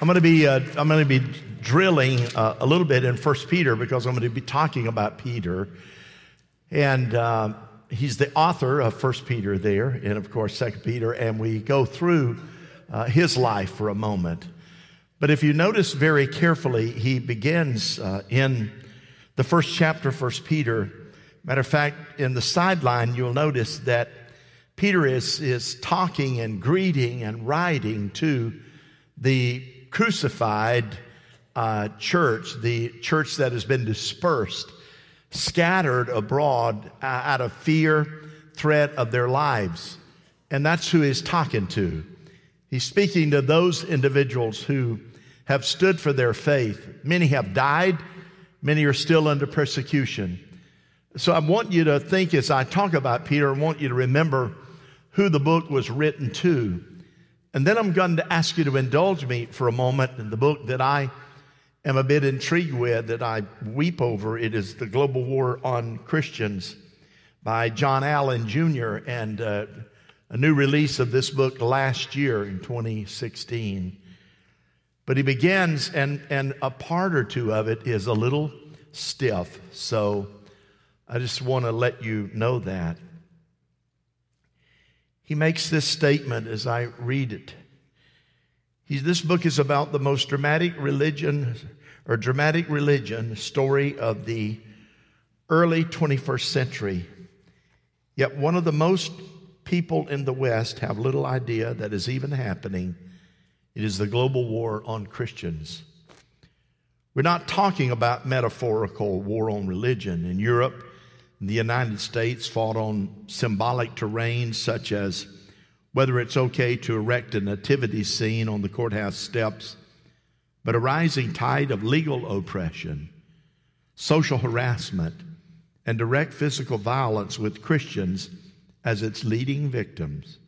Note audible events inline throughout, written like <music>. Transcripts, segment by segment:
I'm going to be uh, I'm going to be drilling uh, a little bit in First Peter because I'm going to be talking about Peter, and uh, he's the author of First Peter there, and of course Second Peter, and we go through uh, his life for a moment. But if you notice very carefully, he begins uh, in the first chapter, First Peter. Matter of fact, in the sideline, you'll notice that Peter is is talking and greeting and writing to the crucified uh, church, the church that has been dispersed, scattered abroad uh, out of fear, threat of their lives. And that's who he's talking to. He's speaking to those individuals who have stood for their faith. Many have died, many are still under persecution. So I want you to think as I talk about Peter, I want you to remember who the book was written to. And then I'm going to ask you to indulge me for a moment in the book that I am a bit intrigued with, that I weep over. It is The Global War on Christians by John Allen Jr. and uh, a new release of this book last year in 2016. But he begins, and, and a part or two of it is a little stiff. So I just want to let you know that. He makes this statement as I read it. He's, this book is about the most dramatic religion or dramatic religion story of the early 21st century. Yet one of the most people in the West have little idea that is even happening. It is the global war on Christians. We're not talking about metaphorical war on religion. In Europe, the United States fought on symbolic terrain such as whether it's okay to erect a nativity scene on the courthouse steps, but a rising tide of legal oppression, social harassment, and direct physical violence with Christians as its leading victims.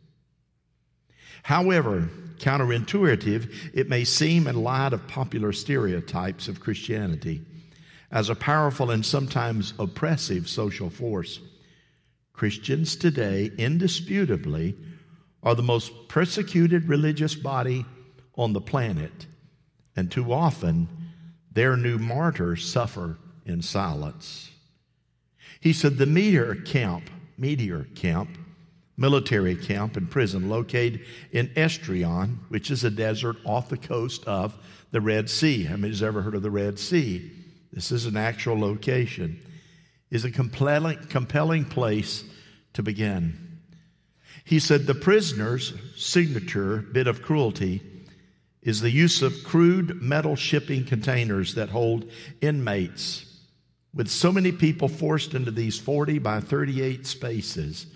However, counterintuitive it may seem in light of popular stereotypes of Christianity as a powerful and sometimes oppressive social force. Christians today, indisputably, are the most persecuted religious body on the planet, and too often their new martyrs suffer in silence. He said the meteor camp, meteor camp, military camp and prison located in Estrion, which is a desert off the coast of the Red Sea. How many has ever heard of the Red Sea? This is an actual location, is a compelling, compelling place to begin. He said the prisoner's signature bit of cruelty is the use of crude metal shipping containers that hold inmates. With so many people forced into these 40 by 38 spaces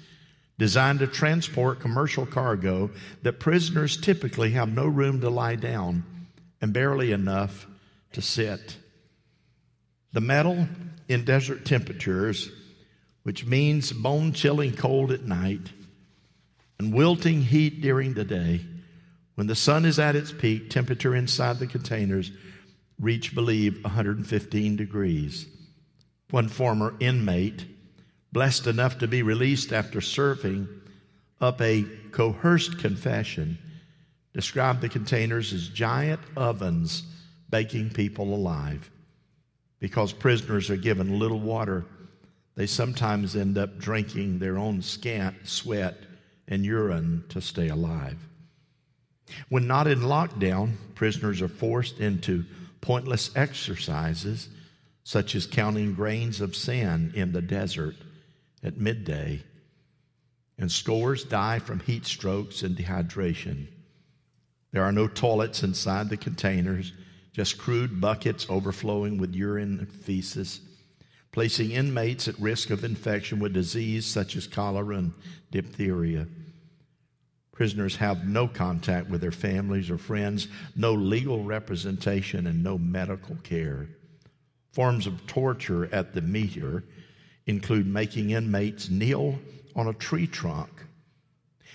designed to transport commercial cargo, that prisoners typically have no room to lie down and barely enough to sit. The metal in desert temperatures, which means bone chilling cold at night and wilting heat during the day, when the sun is at its peak, temperature inside the containers reach, believe, 115 degrees. One former inmate, blessed enough to be released after serving up a coerced confession, described the containers as giant ovens baking people alive. Because prisoners are given little water, they sometimes end up drinking their own scant sweat and urine to stay alive. When not in lockdown, prisoners are forced into pointless exercises such as counting grains of sand in the desert at midday. And scores die from heat strokes and dehydration. There are no toilets inside the containers, just crude buckets overflowing with urine and feces, placing inmates at risk of infection with disease such as cholera and diphtheria. Prisoners have no contact with their families or friends, no legal representation, and no medical care. Forms of torture at the meteor include making inmates kneel on a tree trunk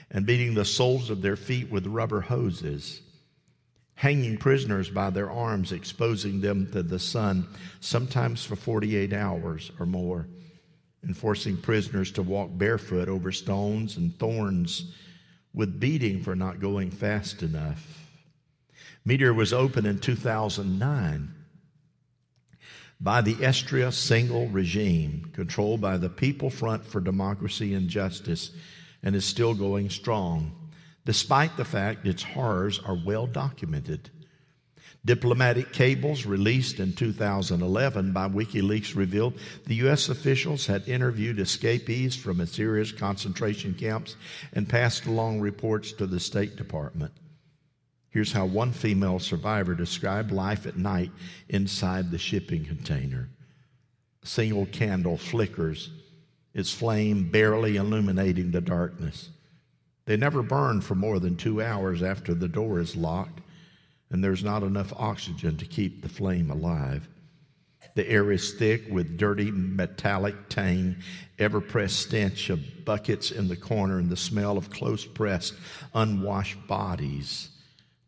and beating the soles of their feet with rubber hoses hanging prisoners by their arms, exposing them to the sun, sometimes for 48 hours or more, and forcing prisoners to walk barefoot over stones and thorns with beating for not going fast enough. Meteor was opened in 2009 by the Estria Single regime, controlled by the People Front for Democracy and Justice, and is still going strong, despite the fact its horrors are well documented. Diplomatic cables released in 2011 by WikiLeaks revealed the U.S. officials had interviewed escapees from Assyria's concentration camps and passed along reports to the State Department. Here's how one female survivor described life at night inside the shipping container. A single candle flickers, its flame barely illuminating the darkness. They never burn for more than two hours after the door is locked, and there's not enough oxygen to keep the flame alive. The air is thick with dirty metallic tang, ever pressed stench of buckets in the corner, and the smell of close pressed, unwashed bodies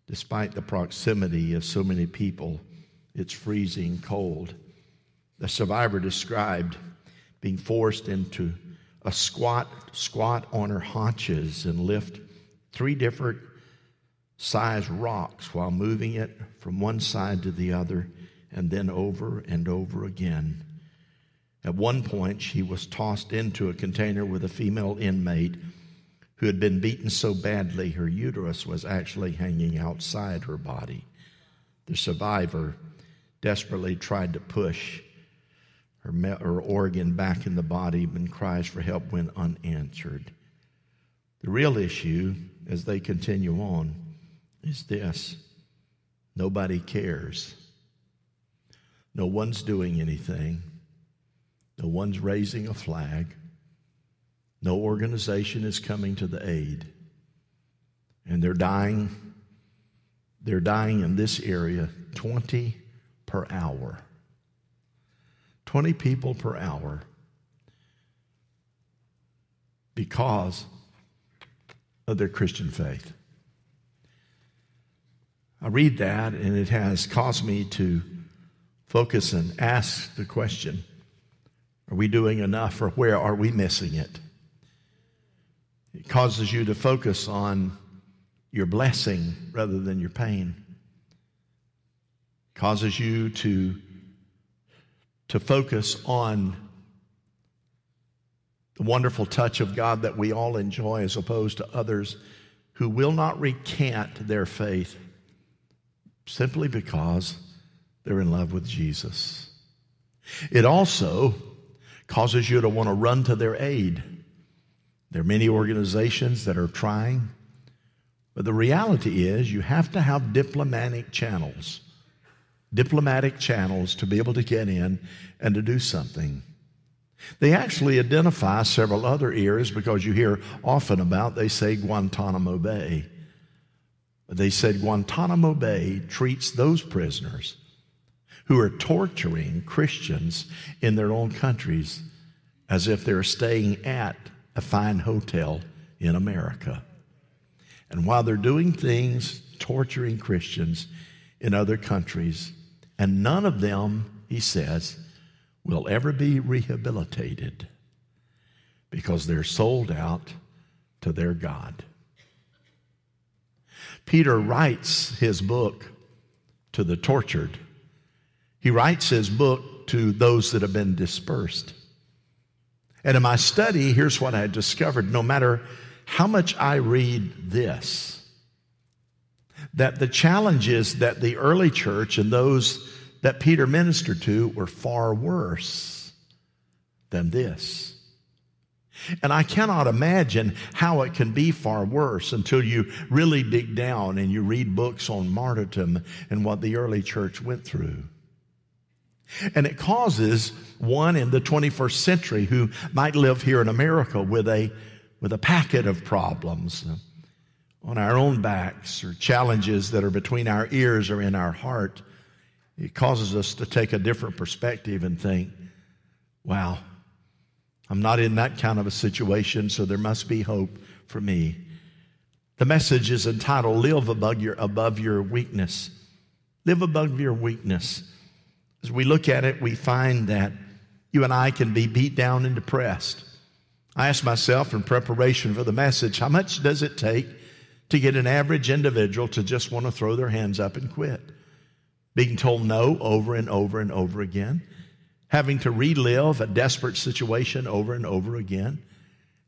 Despite the proximity of so many people, it's freezing cold. The survivor described being forced into a squat, squat on her haunches and lift three different size rocks while moving it from one side to the other and then over and over again. At one point, she was tossed into a container with a female inmate who had been beaten so badly her uterus was actually hanging outside her body. The survivor desperately tried to push her, her organ back in the body, and cries for help went unanswered. The real issue, as they continue on, is this nobody cares. No one's doing anything. No one's raising a flag. No organization is coming to the aid. And they're dying. They're dying in this area 20 per hour. 20 people per hour because of their Christian faith. I read that and it has caused me to focus and ask the question Are we doing enough or where are we missing it? It causes you to focus on your blessing rather than your pain. It causes you to, to focus on the wonderful touch of God that we all enjoy as opposed to others who will not recant their faith simply because they're in love with Jesus. It also causes you to want to run to their aid. There are many organizations that are trying, but the reality is you have to have diplomatic channels, diplomatic channels to be able to get in and to do something. They actually identify several other areas because you hear often about, they say Guantanamo Bay. They said Guantanamo Bay treats those prisoners who are torturing Christians in their own countries as if they're staying at a fine hotel in America. And while they're doing things, torturing Christians in other countries, and none of them, he says, will ever be rehabilitated because they're sold out to their God. Peter writes his book to the tortured. He writes his book to those that have been dispersed. And in my study, here's what I discovered no matter how much I read this, that the challenges that the early church and those that Peter ministered to were far worse than this. And I cannot imagine how it can be far worse until you really dig down and you read books on martyrdom and what the early church went through. And it causes one in the 21st century who might live here in America with a, with a packet of problems on our own backs or challenges that are between our ears or in our heart. It causes us to take a different perspective and think, wow, I'm not in that kind of a situation, so there must be hope for me. The message is entitled Live Above Your, above your Weakness. Live above your weakness. As we look at it, we find that you and I can be beat down and depressed. I asked myself in preparation for the message, how much does it take to get an average individual to just want to throw their hands up and quit. Being told no over and over and over again, having to relive a desperate situation over and over again,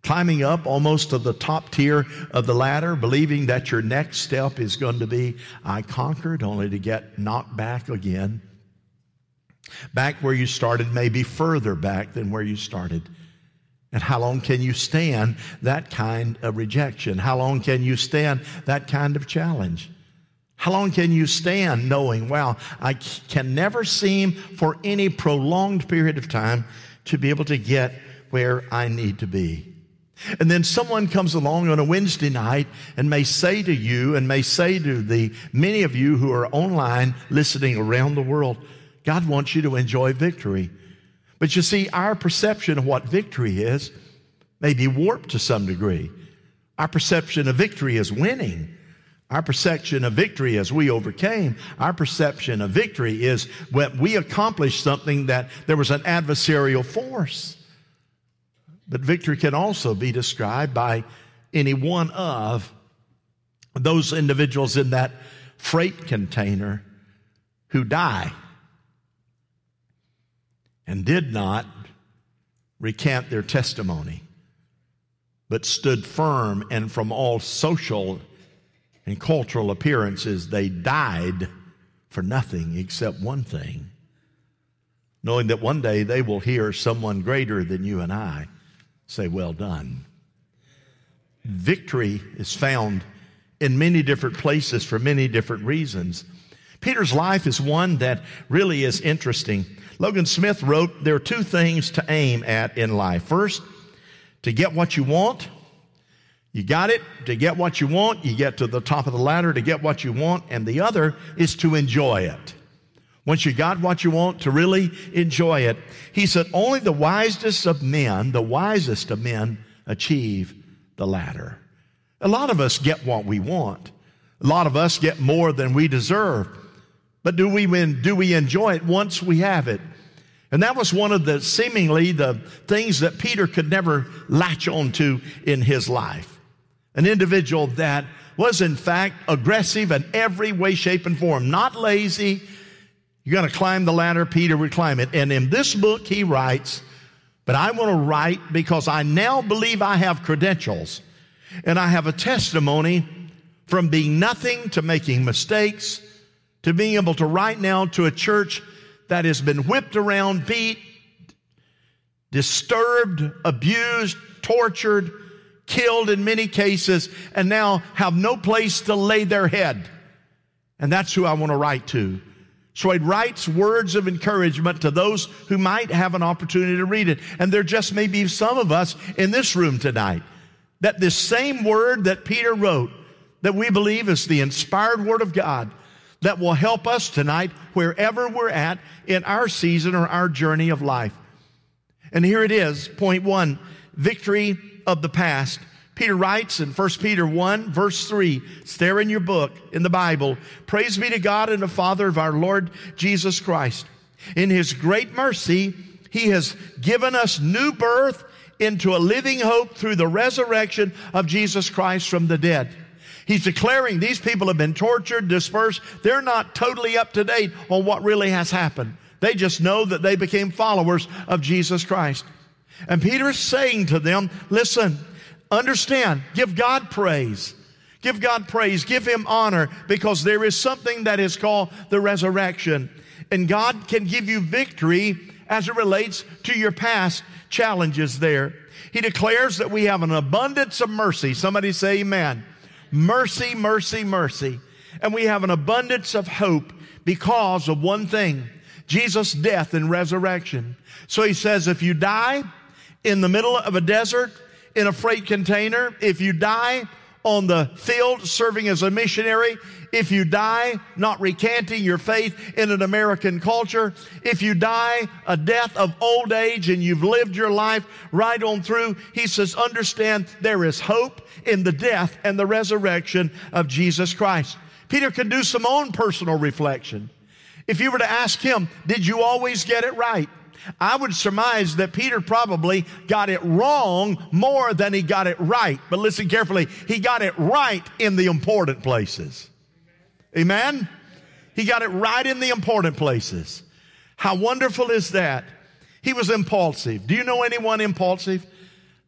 climbing up almost to the top tier of the ladder, believing that your next step is going to be, I conquered, only to get knocked back again. Back where you started, maybe further back than where you started. And how long can you stand that kind of rejection? How long can you stand that kind of challenge? How long can you stand knowing, wow, I can never seem for any prolonged period of time to be able to get where I need to be? And then someone comes along on a Wednesday night and may say to you and may say to the many of you who are online listening around the world, God wants you to enjoy victory. But you see, our perception of what victory is may be warped to some degree. Our perception of victory is winning. Our perception of victory as we overcame. Our perception of victory is when we accomplished something that there was an adversarial force. But victory can also be described by any one of those individuals in that freight container who die and did not recant their testimony, but stood firm and from all social and cultural appearances, they died for nothing except one thing knowing that one day they will hear someone greater than you and I say, Well done. Victory is found in many different places for many different reasons. Peter's life is one that really is interesting. Logan Smith wrote there are two things to aim at in life. First, to get what you want. You got it. To get what you want, you get to the top of the ladder to get what you want. And the other is to enjoy it. Once you got what you want, to really enjoy it. He said, only the wisest of men, the wisest of men achieve the latter. A lot of us get what we want. A lot of us get more than we deserve. But do we, do we enjoy it once we have it? And that was one of the seemingly the things that Peter could never latch onto in his life. An individual that was in fact aggressive in every way, shape, and form, not lazy, you're going to climb the ladder, Peter would climb it. And in this book, he writes, But I want to write because I now believe I have credentials and I have a testimony from being nothing to making mistakes to being able to write now to a church that has been whipped around, beat, disturbed, abused, tortured, killed in many cases, and now have no place to lay their head. And that's who I want to write to. So he writes words of encouragement to those who might have an opportunity to read it. And there just may be some of us in this room tonight that this same word that Peter wrote, that we believe is the inspired word of God, that will help us tonight wherever we're at in our season or our journey of life. And here it is, point one, victory of the past Peter writes in 1 Peter 1, verse 3, it's there in your book, in the Bible. Praise be to God and the Father of our Lord Jesus Christ. In his great mercy, he has given us new birth into a living hope through the resurrection of Jesus Christ from the dead. He's declaring these people have been tortured, dispersed. They're not totally up to date on what really has happened. They just know that they became followers of Jesus Christ. And Peter is saying to them, listen, Understand, give God praise. Give God praise. Give Him honor because there is something that is called the resurrection. And God can give you victory as it relates to your past challenges there. He declares that we have an abundance of mercy. Somebody say amen. Mercy, mercy, mercy. And we have an abundance of hope because of one thing Jesus' death and resurrection. So he says, if you die in the middle of a desert, in a freight container, if you die on the field serving as a missionary, if you die not recanting your faith in an American culture, if you die a death of old age and you've lived your life right on through, he says, understand there is hope in the death and the resurrection of Jesus Christ. Peter can do some own personal reflection. If you were to ask him, did you always get it right? I would surmise that Peter probably got it wrong more than he got it right. But listen carefully. He got it right in the important places. Amen? He got it right in the important places. How wonderful is that? He was impulsive. Do you know anyone impulsive?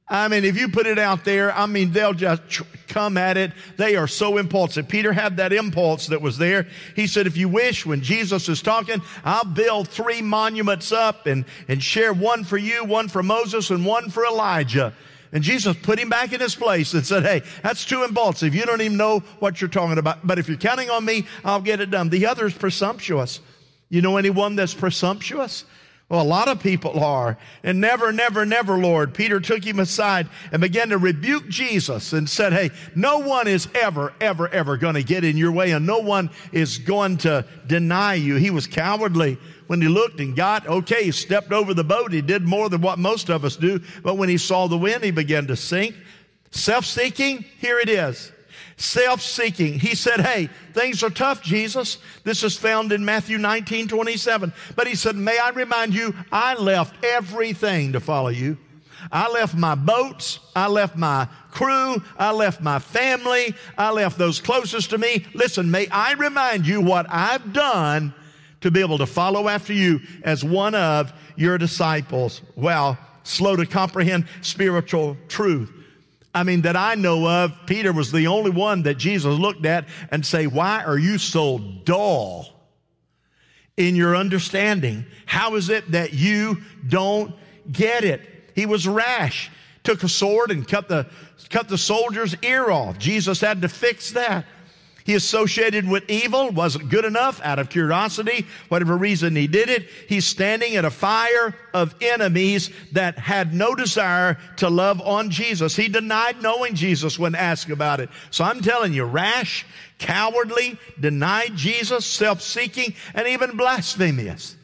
I mean, if you put it out there, I mean, they'll just come at it. They are so impulsive. Peter had that impulse that was there. He said, if you wish, when Jesus is talking, I'll build three monuments up and, and share one for you, one for Moses, and one for Elijah. And Jesus put him back in his place and said, Hey, that's too impulsive. You don't even know what you're talking about. But if you're counting on me, I'll get it done. The other is presumptuous. You know anyone that's presumptuous? Well, a lot of people are. And never, never, never, Lord. Peter took him aside and began to rebuke Jesus and said, Hey, no one is ever, ever, ever going to get in your way and no one is going to deny you. He was cowardly when he looked and got, okay, he stepped over the boat. He did more than what most of us do. But when he saw the wind, he began to sink. Self seeking, here it is self seeking. He said, Hey, things are tough, Jesus. This is found in Matthew 19 27. But he said, May I remind you, I left everything to follow you. I left my boats. I left my crew. I left my family. I left those closest to me. Listen, may I remind you what I've done to be able to follow after you as one of your disciples. Well, slow to comprehend spiritual truth. I mean, that I know of, Peter was the only one that Jesus looked at and say, why are you so dull in your understanding? How is it that you don't get it? He was rash, took a sword and cut the, cut the soldier's ear off. Jesus had to fix that. He associated with evil, wasn't good enough out of curiosity, whatever reason he did it. He's standing at a fire of enemies that had no desire to love on Jesus. He denied knowing Jesus when asked about it. So I'm telling you, rash, cowardly, denied Jesus, self-seeking, and even blasphemous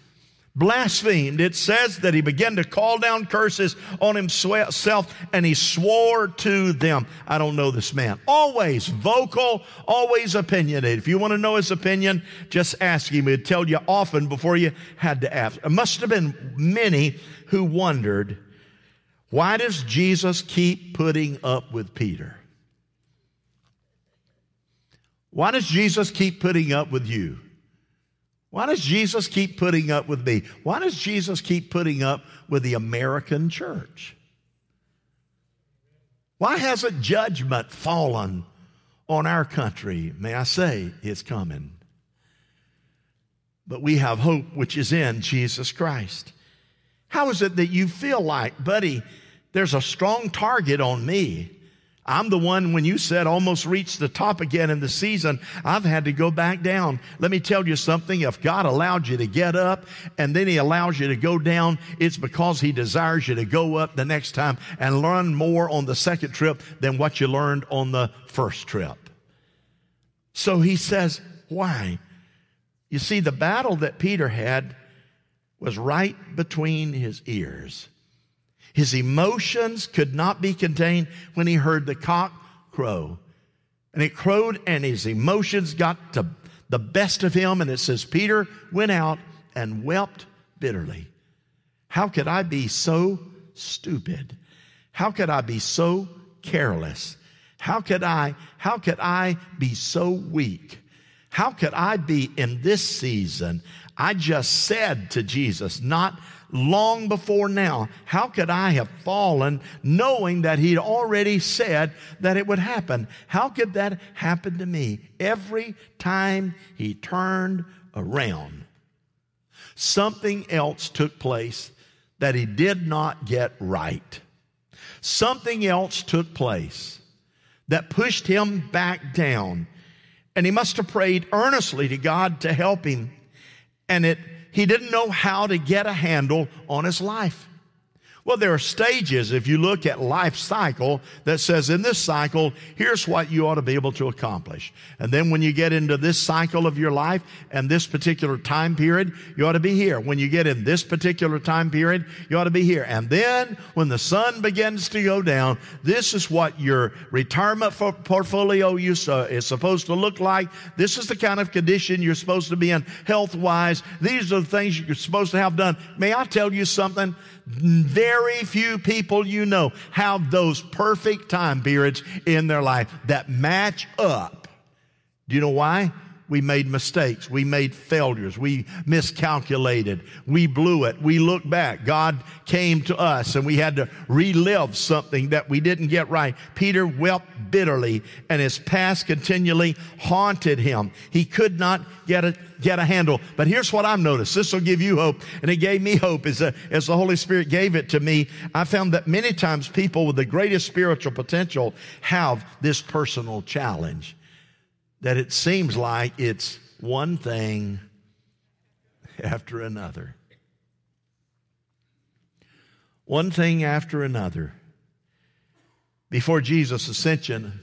blasphemed. It says that he began to call down curses on himself and he swore to them. I don't know this man. Always vocal, always opinionated. If you want to know his opinion, just ask him. He'd tell you often before you had to ask. It must have been many who wondered, why does Jesus keep putting up with Peter? Why does Jesus keep putting up with you? Why does Jesus keep putting up with me? Why does Jesus keep putting up with the American church? Why hasn't judgment fallen on our country? May I say, it's coming. But we have hope which is in Jesus Christ. How is it that you feel like, buddy, there's a strong target on me? I'm the one, when you said almost reached the top again in the season, I've had to go back down. Let me tell you something. If God allowed you to get up and then He allows you to go down, it's because He desires you to go up the next time and learn more on the second trip than what you learned on the first trip. So He says, why? You see, the battle that Peter had was right between his ears. His emotions could not be contained when he heard the cock crow. And it crowed, and his emotions got to the best of him. And it says, Peter went out and wept bitterly. How could I be so stupid? How could I be so careless? How could I, how could I be so weak? How could I be in this season? I just said to Jesus, not long before now. How could I have fallen knowing that he'd already said that it would happen? How could that happen to me? Every time he turned around, something else took place that he did not get right. Something else took place that pushed him back down. And he must have prayed earnestly to God to help him. And it he didn't know how to get a handle on his life. Well, there are stages, if you look at life cycle, that says in this cycle, here's what you ought to be able to accomplish. And then when you get into this cycle of your life and this particular time period, you ought to be here. When you get in this particular time period, you ought to be here. And then when the sun begins to go down, this is what your retirement portfolio is supposed to look like. This is the kind of condition you're supposed to be in health wise. These are the things you're supposed to have done. May I tell you something? Very few people you know have those perfect time periods in their life that match up. Do you know why? We made mistakes. We made failures. We miscalculated. We blew it. We looked back. God came to us and we had to relive something that we didn't get right. Peter wept bitterly and his past continually haunted him. He could not get a, get a handle. But here's what I've noticed. This will give you hope. And it gave me hope as, a, as the Holy Spirit gave it to me. I found that many times people with the greatest spiritual potential have this personal challenge that it seems like it's one thing after another. One thing after another. Before Jesus' ascension,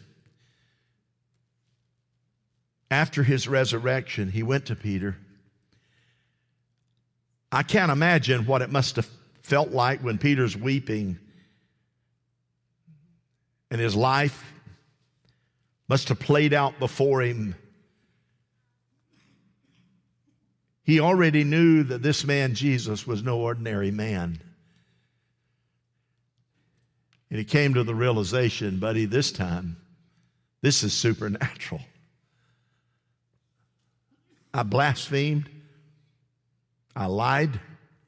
after his resurrection, he went to Peter. I can't imagine what it must have felt like when Peter's weeping and his life must have played out before him. He already knew that this man, Jesus, was no ordinary man. And he came to the realization, buddy, this time, this is supernatural. I blasphemed. I lied.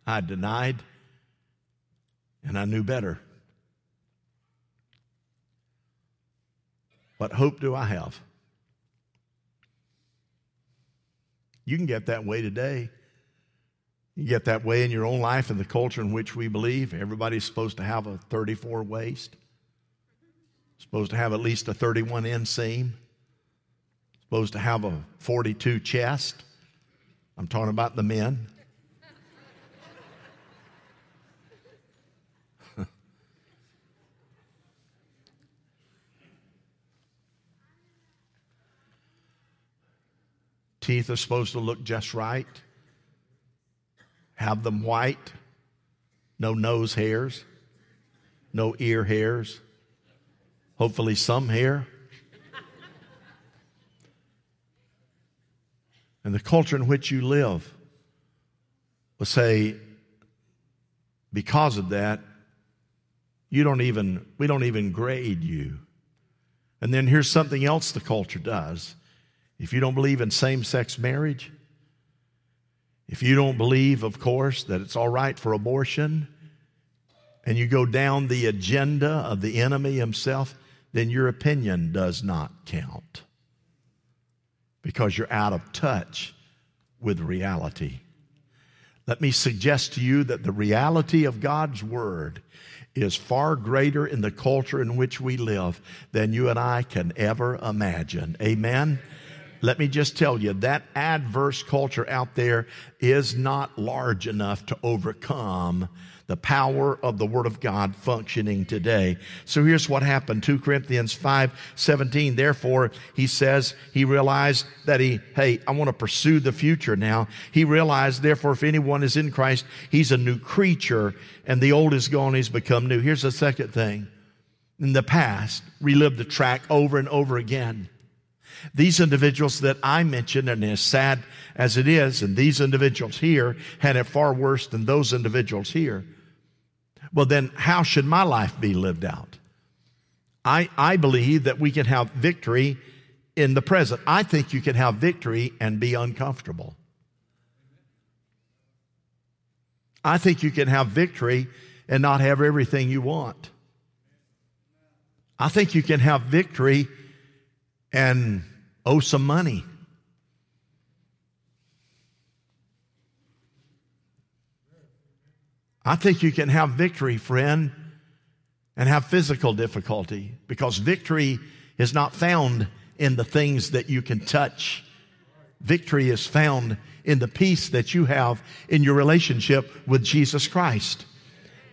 I denied. And I knew better. What hope do I have? You can get that way today. You get that way in your own life and the culture in which we believe. Everybody's supposed to have a 34 waist, supposed to have at least a 31 inseam, supposed to have a 42 chest. I'm talking about the men. Teeth are supposed to look just right. Have them white. No nose hairs. No ear hairs. Hopefully, some hair. and the culture in which you live will say, because of that, you don't even, we don't even grade you. And then here's something else the culture does if you don't believe in same sex marriage, if you don't believe, of course, that it's all right for abortion, and you go down the agenda of the enemy himself, then your opinion does not count because you're out of touch with reality. Let me suggest to you that the reality of God's Word is far greater in the culture in which we live than you and I can ever imagine. Amen? Let me just tell you that adverse culture out there is not large enough to overcome the power of the Word of God functioning today. So here's what happened. 2 Corinthians 5 17. Therefore, he says he realized that he, hey, I want to pursue the future now. He realized, therefore, if anyone is in Christ, he's a new creature and the old is gone, he's become new. Here's the second thing. In the past, relive the track over and over again. These individuals that I mentioned, and as sad as it is, and these individuals here had it far worse than those individuals here. Well, then how should my life be lived out? I, I believe that we can have victory in the present. I think you can have victory and be uncomfortable. I think you can have victory and not have everything you want. I think you can have victory and owe some money. I think you can have victory, friend, and have physical difficulty because victory is not found in the things that you can touch. Victory is found in the peace that you have in your relationship with Jesus Christ.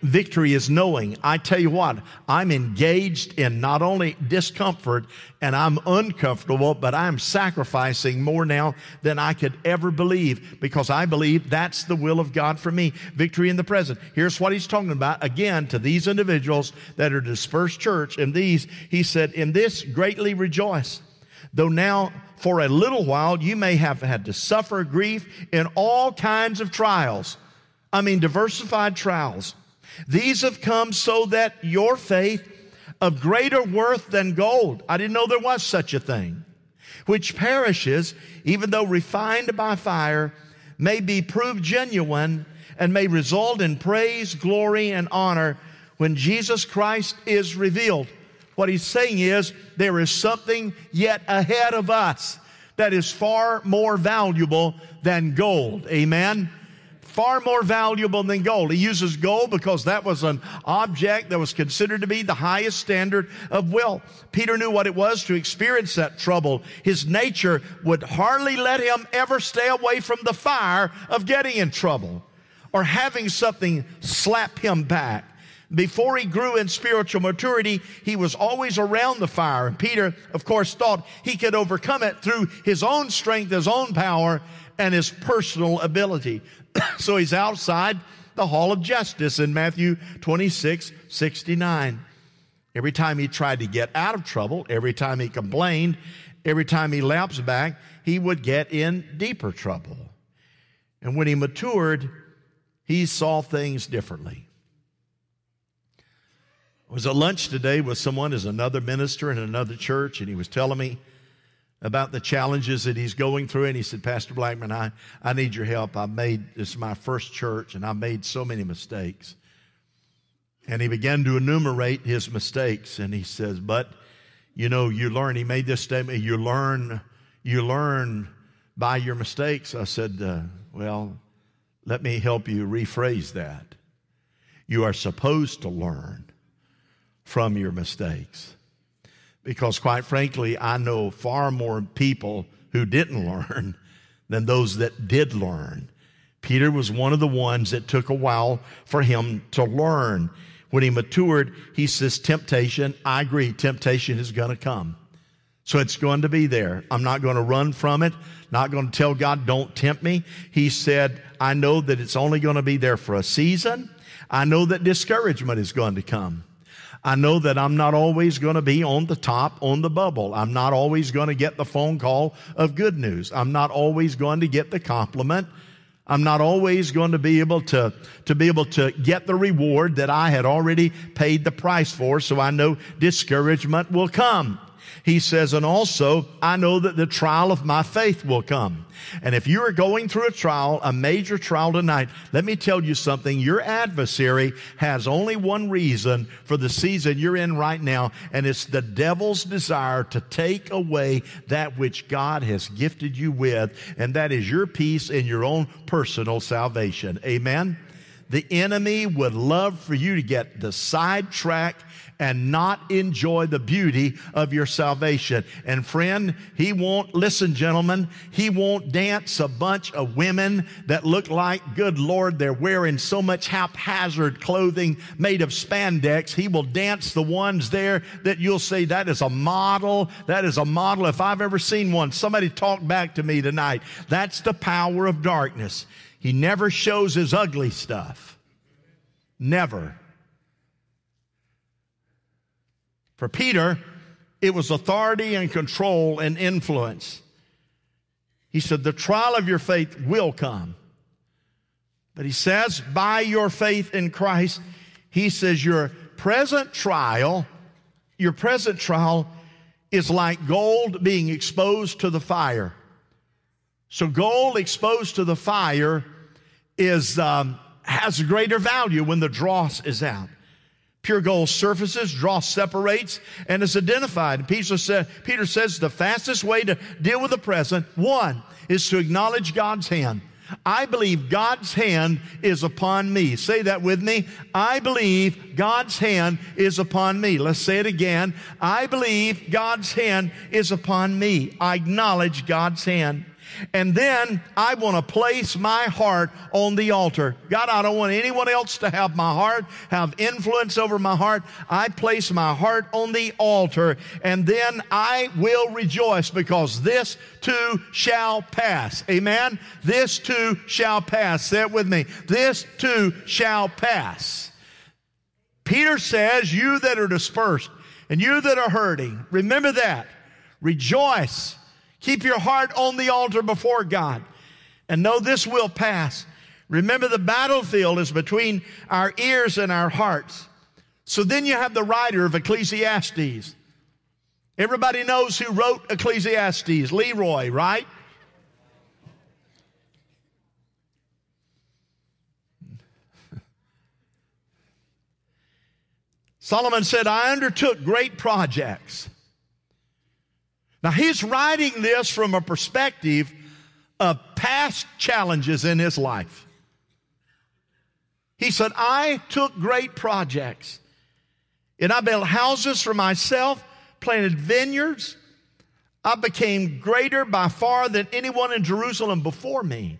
Victory is knowing. I tell you what, I'm engaged in not only discomfort and I'm uncomfortable, but I'm sacrificing more now than I could ever believe because I believe that's the will of God for me. Victory in the present. Here's what he's talking about again to these individuals that are dispersed church. And these, he said, in this greatly rejoice. Though now for a little while you may have had to suffer grief in all kinds of trials. I mean, diversified trials. These have come so that your faith of greater worth than gold. I didn't know there was such a thing, which perishes, even though refined by fire, may be proved genuine and may result in praise, glory, and honor when Jesus Christ is revealed. What he's saying is there is something yet ahead of us that is far more valuable than gold. Amen far more valuable than gold. He uses gold because that was an object that was considered to be the highest standard of wealth. Peter knew what it was to experience that trouble. His nature would hardly let him ever stay away from the fire of getting in trouble or having something slap him back. Before he grew in spiritual maturity, he was always around the fire. And Peter, of course, thought he could overcome it through his own strength, his own power, and his personal ability. <coughs> so he's outside the hall of justice in Matthew 26, 69. Every time he tried to get out of trouble, every time he complained, every time he lapsed back, he would get in deeper trouble. And when he matured, he saw things differently. I was at lunch today with someone as another minister in another church, and he was telling me about the challenges that he's going through. And he said, Pastor Blackman, I, I need your help. I made this is my first church and I made so many mistakes. And he began to enumerate his mistakes. And he says, But you know, you learn. He made this statement, you learn, you learn by your mistakes. I said, uh, Well, let me help you rephrase that. You are supposed to learn from your mistakes. Because, quite frankly, I know far more people who didn't <laughs> learn than those that did learn. Peter was one of the ones that took a while for him to learn. When he matured, he says, Temptation, I agree, temptation is going to come. So it's going to be there. I'm not going to run from it, not going to tell God, don't tempt me. He said, I know that it's only going to be there for a season. I know that discouragement is going to come. I know that I'm not always going to be on the top, on the bubble. I'm not always going to get the phone call of good news. I'm not always going to get the compliment. I'm not always going to be able to, to be able to get the reward that I had already paid the price for. So I know discouragement will come. He says, and also, I know that the trial of my faith will come. And if you are going through a trial, a major trial tonight, let me tell you something. Your adversary has only one reason for the season you're in right now, and it's the devil's desire to take away that which God has gifted you with, and that is your peace and your own personal salvation. Amen? The enemy would love for you to get the sidetrack and not enjoy the beauty of your salvation. And friend, he won't, listen, gentlemen, he won't dance a bunch of women that look like, good Lord, they're wearing so much haphazard clothing made of spandex. He will dance the ones there that you'll say, that is a model. That is a model. If I've ever seen one, somebody talk back to me tonight. That's the power of darkness. He never shows his ugly stuff. Never. For Peter, it was authority and control and influence. He said, The trial of your faith will come. But he says, by your faith in Christ, he says, your present trial, your present trial is like gold being exposed to the fire. So gold exposed to the fire is, um, has greater value when the dross is out. Pure gold surfaces, dross separates, and is identified. Peter, said, Peter says the fastest way to deal with the present, one, is to acknowledge God's hand. I believe God's hand is upon me. Say that with me. I believe God's hand is upon me. Let's say it again. I believe God's hand is upon me. I acknowledge God's hand. And then I want to place my heart on the altar. God, I don't want anyone else to have my heart, have influence over my heart. I place my heart on the altar and then I will rejoice because this too shall pass. Amen. This too shall pass. Say it with me. This too shall pass. Peter says, you that are dispersed and you that are hurting, remember that. Rejoice Keep your heart on the altar before God and know this will pass. Remember, the battlefield is between our ears and our hearts. So then you have the writer of Ecclesiastes. Everybody knows who wrote Ecclesiastes Leroy, right? <laughs> Solomon said, I undertook great projects. Now, he's writing this from a perspective of past challenges in his life. He said, I took great projects and I built houses for myself, planted vineyards. I became greater by far than anyone in Jerusalem before me.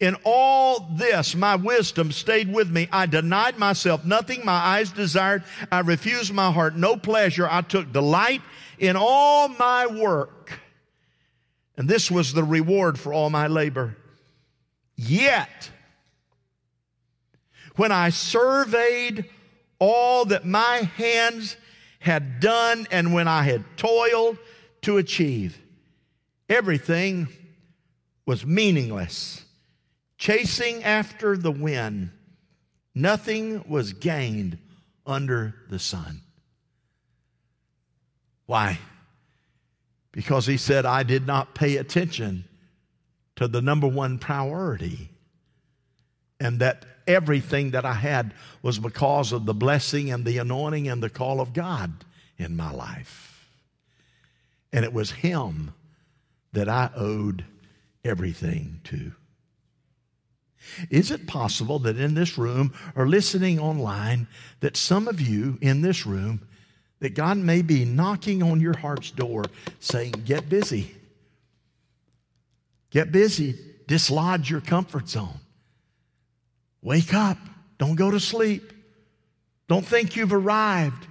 In all this, my wisdom stayed with me. I denied myself nothing my eyes desired. I refused my heart no pleasure. I took delight in all my work. And this was the reward for all my labor. Yet, when I surveyed all that my hands had done and when I had toiled to achieve, everything was meaningless. Chasing after the wind, nothing was gained under the sun. Why? Because he said, I did not pay attention to the number one priority. And that everything that I had was because of the blessing and the anointing and the call of God in my life. And it was Him that I owed everything to. Is it possible that in this room or listening online, that some of you in this room that God may be knocking on your heart's door saying, Get busy. Get busy. Dislodge your comfort zone. Wake up. Don't go to sleep. Don't think you've arrived.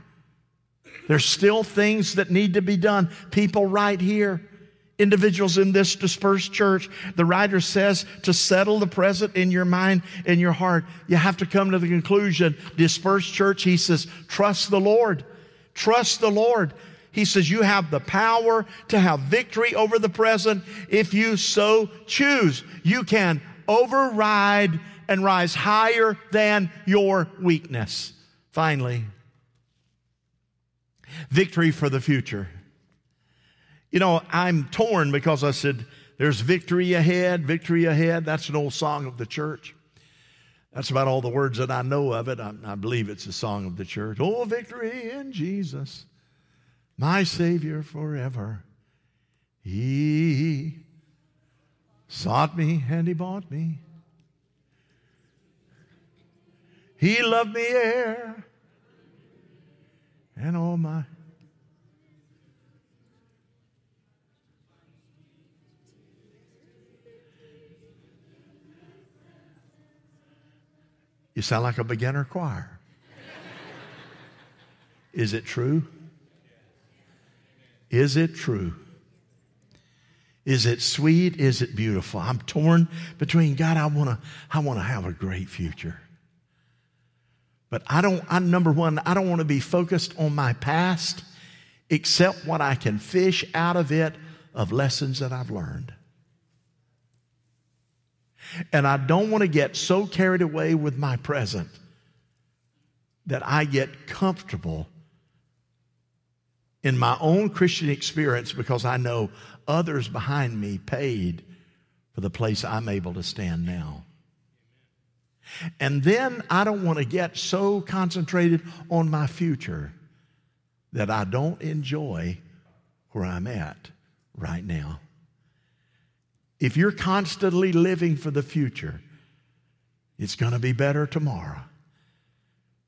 There's still things that need to be done. People right here, individuals in this dispersed church, the writer says to settle the present in your mind and your heart, you have to come to the conclusion. Dispersed church, he says, trust the Lord. Trust the Lord. He says you have the power to have victory over the present if you so choose. You can override and rise higher than your weakness. Finally, victory for the future. You know, I'm torn because I said, there's victory ahead, victory ahead. That's an old song of the church. That's about all the words that I know of it. I, I, believe it's a song of the church. Oh, victory in Jesus, my Savior forever. He sought me and He bought me. He loved me ere and all my You sound like a beginner choir. Is it true? Is it true? Is it sweet? Is it beautiful? I'm torn between God, I want to I want to have a great future. But I don't I number 1, I don't want to be focused on my past except what I can fish out of it of lessons that I've learned. And I don't want to get so carried away with my present that I get comfortable in my own Christian experience because I know others behind me paid for the place I'm able to stand now. And then I don't want to get so concentrated on my future that I don't enjoy where I'm at right now. If you're constantly living for the future, it's going to be better tomorrow.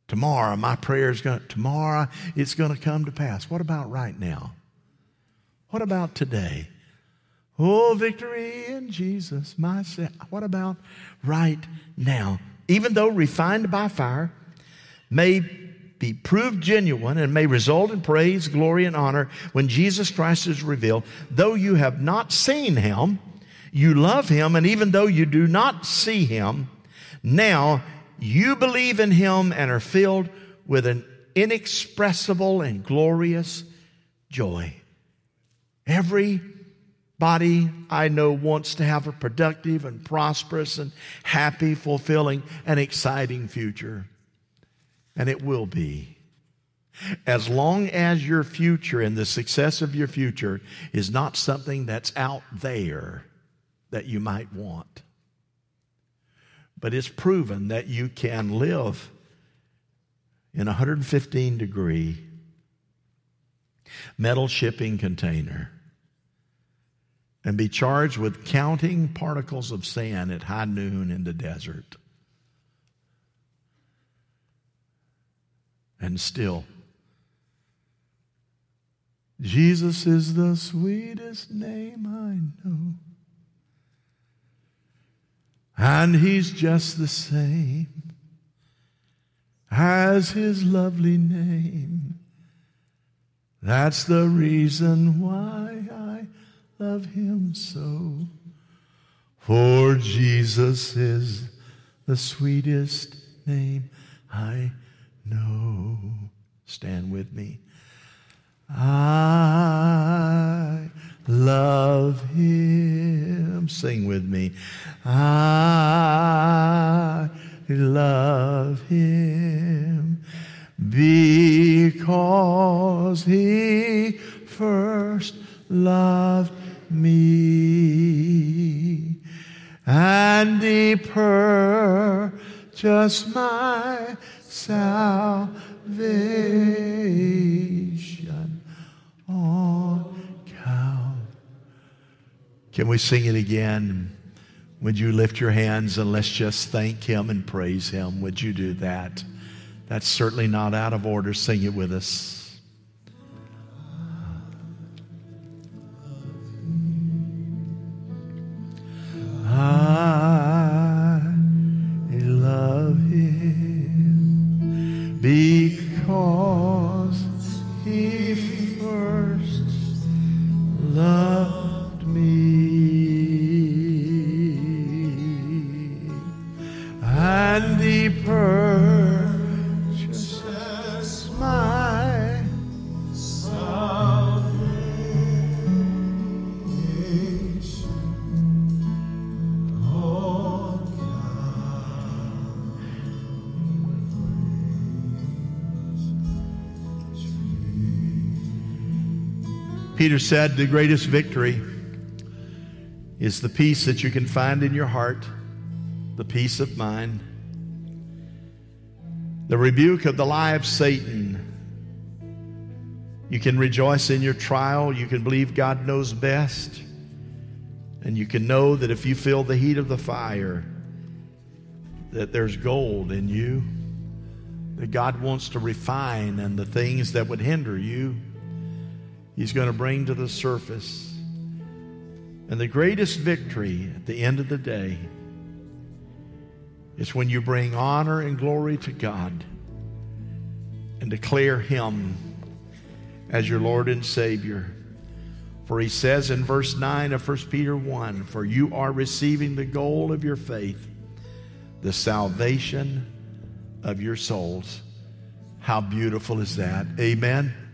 Tomorrow, my prayer is going to, tomorrow it's going to come to pass. What about right now? What about today? Oh, victory in Jesus, my Sa- What about right now? Even though refined by fire, may be proved genuine and may result in praise, glory, and honor when Jesus Christ is revealed. Though you have not seen him, you love him, and even though you do not see him, now you believe in him and are filled with an inexpressible and glorious joy. Everybody I know wants to have a productive and prosperous and happy, fulfilling, and exciting future. And it will be. As long as your future and the success of your future is not something that's out there that you might want, but it's proven that you can live in a 115 degree metal shipping container and be charged with counting particles of sand at high noon in the desert. And still, Jesus is the sweetest name I know. And he's just the same as his lovely name. That's the reason why I love him so. For Jesus is the sweetest name I know. Stand with me. I love him. Sing with me. I love him because he first loved me and he purchased my salvation Can we sing it again? Would you lift your hands and let's just thank him and praise him? Would you do that? That's certainly not out of order. Sing it with us. Peter said, The greatest victory is the peace that you can find in your heart, the peace of mind. The rebuke of the lie of Satan. You can rejoice in your trial. You can believe God knows best. And you can know that if you feel the heat of the fire, that there's gold in you, that God wants to refine, and the things that would hinder you, He's going to bring to the surface. And the greatest victory at the end of the day is when you bring honor and glory to God and declare Him as your Lord and Savior. For He says in verse 9 of 1 Peter 1 For you are receiving the goal of your faith, the salvation of your souls. How beautiful is that? Amen.